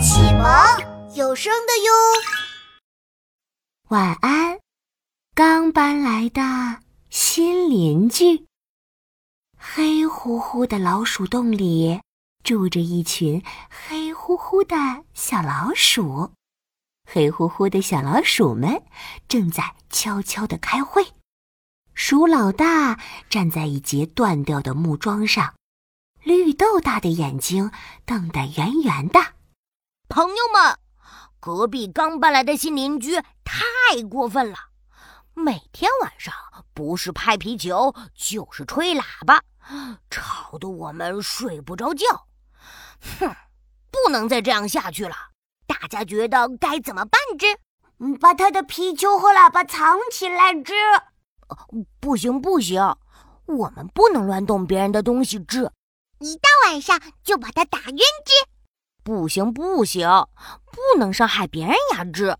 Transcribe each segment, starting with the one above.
启蒙有声的哟。晚安，刚搬来的新邻居。黑乎乎的老鼠洞里住着一群黑乎乎的小老鼠，黑乎乎的小老鼠们正在悄悄地开会。鼠老大站在一截断掉的木桩上，绿豆大的眼睛瞪得圆圆的。朋友们，隔壁刚搬来的新邻居太过分了，每天晚上不是拍皮球就是吹喇叭。吵得我们睡不着觉，哼，不能再这样下去了。大家觉得该怎么办？之，把他的皮球和喇叭藏起来。之，不行不行，我们不能乱动别人的东西。之，一到晚上就把他打晕。之，不行不行，不能伤害别人牙齿，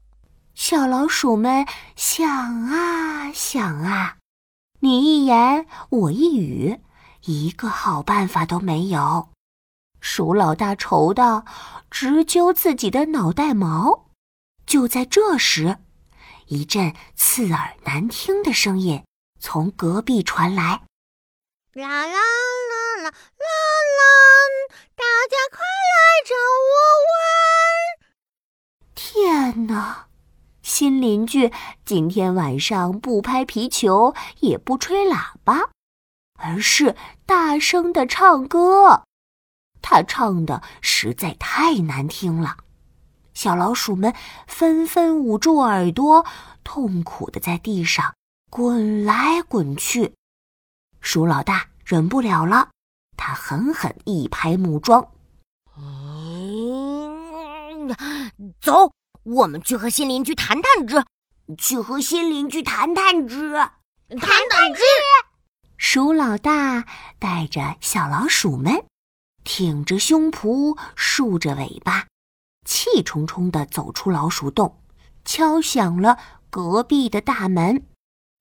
小老鼠们想啊想啊，你一言我一语。一个好办法都没有，鼠老大愁的直揪自己的脑袋毛。就在这时，一阵刺耳难听的声音从隔壁传来：“啦啦啦啦啦啦，大家快找我玩！”天哪！新邻居今天晚上不拍皮球，也不吹喇叭。而是大声的唱歌，他唱的实在太难听了，小老鼠们纷纷捂住耳朵，痛苦的在地上滚来滚去。鼠老大忍不了了，他狠狠一拍木桩：“，走，我们去和新邻居谈谈之，去和新邻居谈谈之，谈谈之。”鼠老大带着小老鼠们，挺着胸脯，竖着尾巴，气冲冲地走出老鼠洞，敲响了隔壁的大门。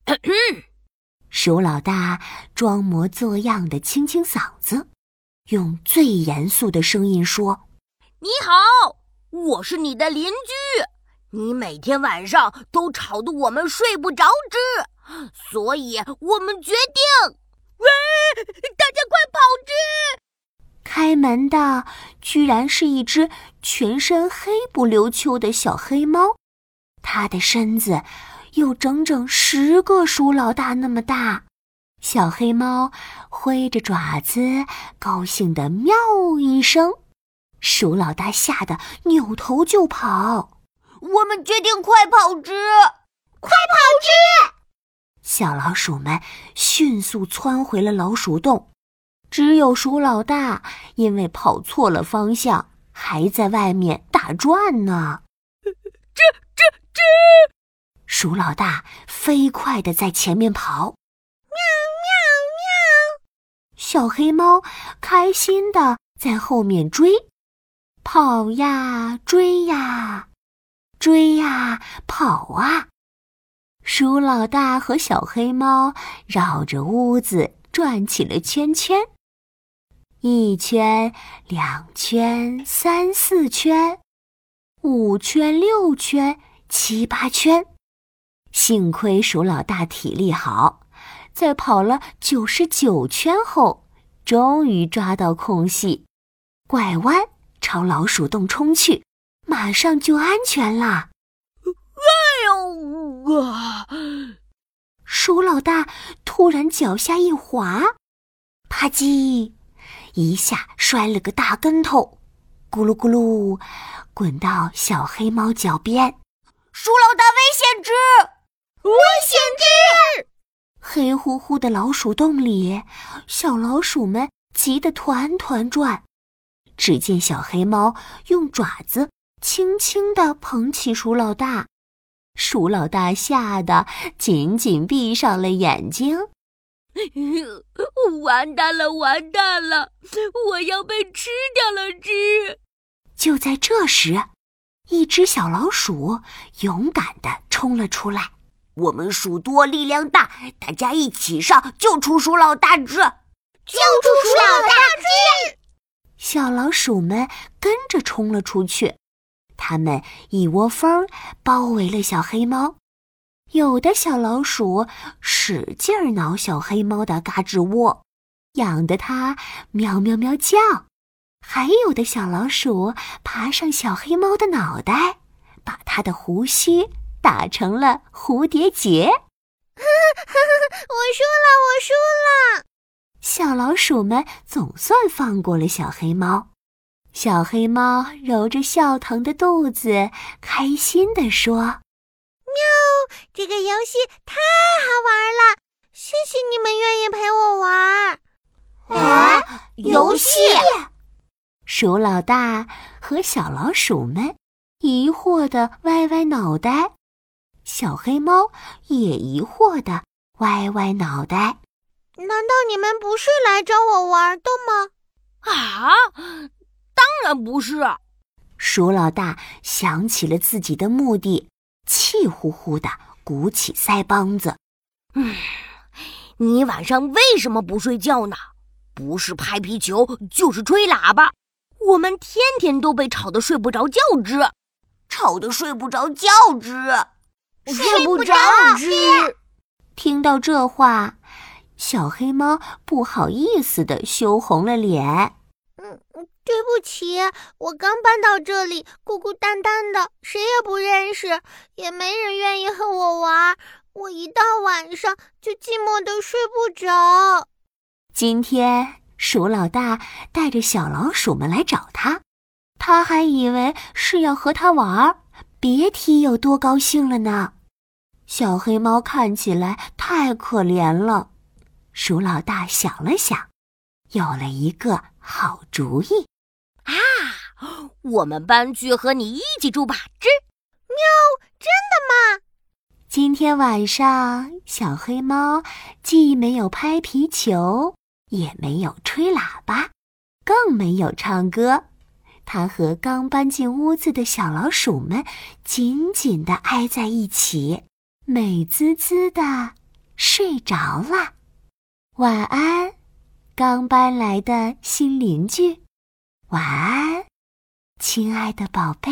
鼠老大装模作样的清清嗓子，用最严肃的声音说：“你好，我是你的邻居，你每天晚上都吵得我们睡不着之。”所以我们决定，喂，大家快跑！之开门的居然是一只全身黑不溜秋的小黑猫，它的身子有整整十个鼠老大那么大。小黑猫挥着爪子，高兴的喵一声，鼠老大吓得扭头就跑。我们决定快跑！之快跑！之小老鼠们迅速窜回了老鼠洞，只有鼠老大因为跑错了方向，还在外面打转呢。吱吱吱！鼠老大飞快地在前面跑，喵喵喵！小黑猫开心的在后面追，跑呀追呀，追呀跑啊。鼠老大和小黑猫绕着屋子转起了圈圈，一圈、两圈、三四圈、五圈、六圈、七八圈。幸亏鼠老大体力好，在跑了九十九圈后，终于抓到空隙，拐弯朝老鼠洞冲去，马上就安全了。哎呦啊！鼠老大突然脚下一滑，啪叽，一下摔了个大跟头，咕噜咕噜，滚到小黑猫脚边。鼠老大，危险之！危险之！黑乎乎的老鼠洞里，小老鼠们急得团团转。只见小黑猫用爪子轻轻地捧起鼠老大。鼠老大吓得紧紧闭上了眼睛，完蛋了，完蛋了，我要被吃掉了！只就在这时，一只小老鼠勇敢地冲了出来。我们鼠多力量大，大家一起上，救出鼠老大！只救出鼠老大！小老鼠们跟着冲了出去。它们一窝蜂包围了小黑猫。有的小老鼠使劲挠小黑猫的嘎吱窝，痒得它喵喵喵叫；还有的小老鼠爬上小黑猫的脑袋，把它的胡须打成了蝴蝶结。我输了，我输了！小老鼠们总算放过了小黑猫。小黑猫揉着笑疼的肚子，开心地说：“喵，这个游戏太好玩了！谢谢你们愿意陪我玩。”啊，游戏！鼠老大和小老鼠们疑惑地歪歪脑袋，小黑猫也疑惑地歪歪脑袋。难道你们不是来找我玩的吗？啊！当然不是。鼠老大想起了自己的目的，气呼呼的鼓起腮帮子。嗯，你晚上为什么不睡觉呢？不是拍皮球，就是吹喇叭。我们天天都被吵得睡不着觉之，吵得睡不着觉之，睡不着之。听到这话，小黑猫不好意思的羞红了脸。嗯，对不起，我刚搬到这里，孤孤单单的，谁也不认识，也没人愿意和我玩。我一到晚上就寂寞的睡不着。今天鼠老大带着小老鼠们来找他，他还以为是要和他玩，别提有多高兴了呢。小黑猫看起来太可怜了，鼠老大想了想，有了一个。好主意啊！我们搬去和你一起住吧，吱喵！真的吗？今天晚上，小黑猫既没有拍皮球，也没有吹喇叭，更没有唱歌。它和刚搬进屋子的小老鼠们紧紧地挨在一起，美滋滋地睡着了。晚安。刚搬来的新邻居，晚安，亲爱的宝贝。